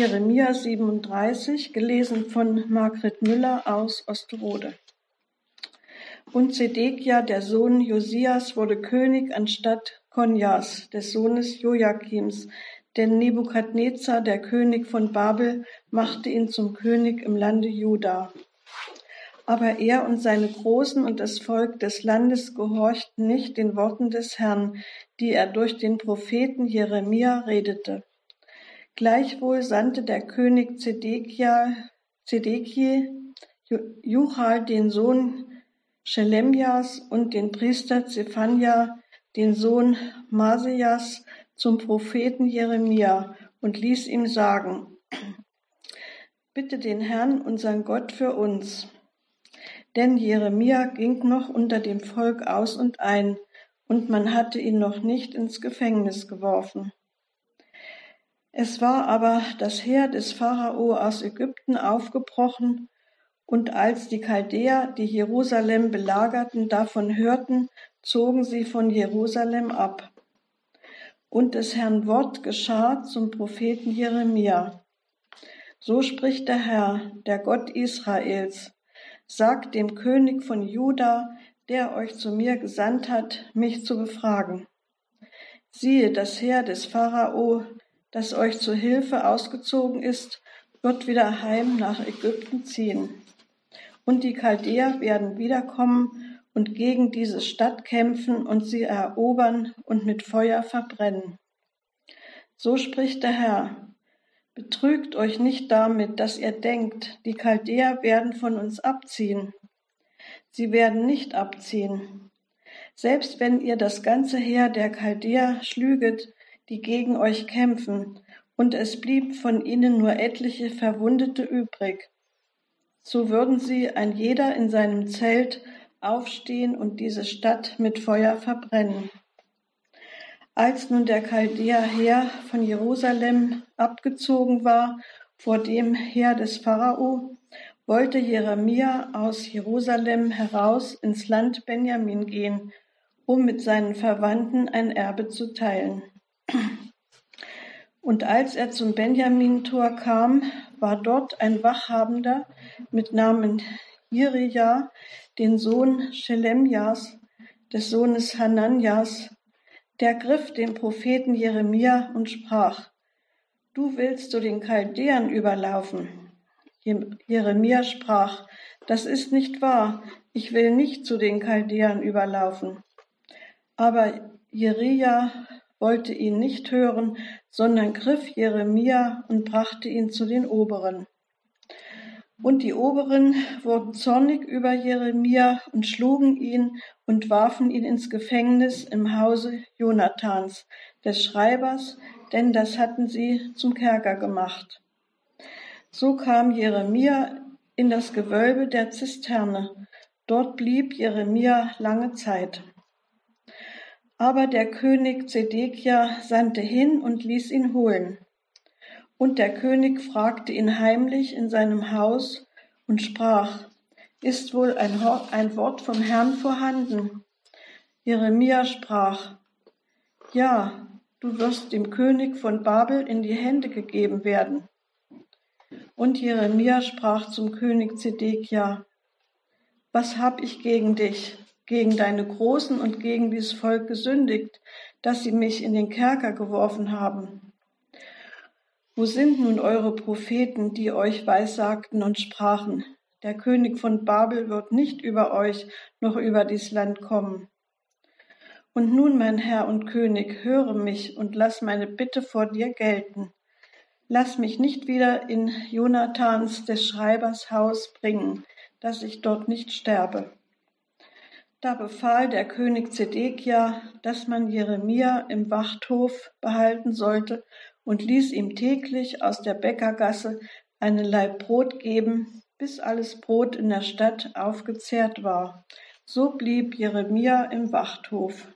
Jeremia 37, gelesen von Margret Müller aus Osterode. Und Zedekia, der Sohn Josias, wurde König anstatt Konjas, des Sohnes Joachims, denn Nebukadnezar, der König von Babel, machte ihn zum König im Lande Juda. Aber er und seine Großen und das Volk des Landes gehorchten nicht den Worten des Herrn, die er durch den Propheten Jeremia redete. Gleichwohl sandte der König Zedekia, Juchal, den Sohn Schelemjas, und den Priester Zephania, den Sohn Masejas, zum Propheten Jeremia und ließ ihm sagen, Bitte den Herrn, unseren Gott, für uns. Denn Jeremia ging noch unter dem Volk aus und ein, und man hatte ihn noch nicht ins Gefängnis geworfen. Es war aber das Heer des Pharao aus Ägypten aufgebrochen, und als die Chaldäer, die Jerusalem belagerten, davon hörten, zogen sie von Jerusalem ab. Und des Herrn Wort geschah zum Propheten Jeremia. So spricht der Herr, der Gott Israels, sagt dem König von Juda, der euch zu mir gesandt hat, mich zu befragen. Siehe, das Heer des Pharao das euch zur Hilfe ausgezogen ist, wird wieder heim nach Ägypten ziehen. Und die Chaldäer werden wiederkommen und gegen diese Stadt kämpfen und sie erobern und mit Feuer verbrennen. So spricht der Herr. Betrügt euch nicht damit, dass ihr denkt, die Chaldäer werden von uns abziehen. Sie werden nicht abziehen. Selbst wenn ihr das ganze Heer der Chaldäer schlüget, die gegen euch kämpfen, und es blieb von ihnen nur etliche Verwundete übrig. So würden sie ein jeder in seinem Zelt aufstehen und diese Stadt mit Feuer verbrennen. Als nun der Chaldäer Heer von Jerusalem abgezogen war vor dem Heer des Pharao, wollte Jeremia aus Jerusalem heraus ins Land Benjamin gehen, um mit seinen Verwandten ein Erbe zu teilen. Und als er zum Benjamin-Tor kam, war dort ein Wachhabender mit Namen Irija, den Sohn Schelemjas, des Sohnes Hananjas, der griff den Propheten Jeremia und sprach, Du willst zu den Chaldäern überlaufen. Jeremia sprach, das ist nicht wahr, ich will nicht zu den Chaldäern überlaufen. Aber Jeremia wollte ihn nicht hören, sondern griff Jeremia und brachte ihn zu den Oberen. Und die Oberen wurden zornig über Jeremia und schlugen ihn und warfen ihn ins Gefängnis im Hause Jonathans, des Schreibers, denn das hatten sie zum Kerker gemacht. So kam Jeremia in das Gewölbe der Zisterne. Dort blieb Jeremia lange Zeit. Aber der König Zedekia sandte hin und ließ ihn holen. Und der König fragte ihn heimlich in seinem Haus und sprach, ist wohl ein, ein Wort vom Herrn vorhanden? Jeremia sprach, ja, du wirst dem König von Babel in die Hände gegeben werden. Und Jeremia sprach zum König Zedekia, was hab ich gegen dich, gegen deine Großen und gegen dieses Volk gesündigt, dass sie mich in den Kerker geworfen haben. Wo sind nun eure Propheten, die euch weissagten und sprachen, der König von Babel wird nicht über euch noch über dies Land kommen. Und nun, mein Herr und König, höre mich und lass meine Bitte vor dir gelten. Lass mich nicht wieder in Jonathans des Schreibers Haus bringen, dass ich dort nicht sterbe. Da befahl der König Zedekia, dass man Jeremia im Wachthof behalten sollte und ließ ihm täglich aus der Bäckergasse einen Laib Brot geben, bis alles Brot in der Stadt aufgezehrt war. So blieb Jeremia im Wachthof.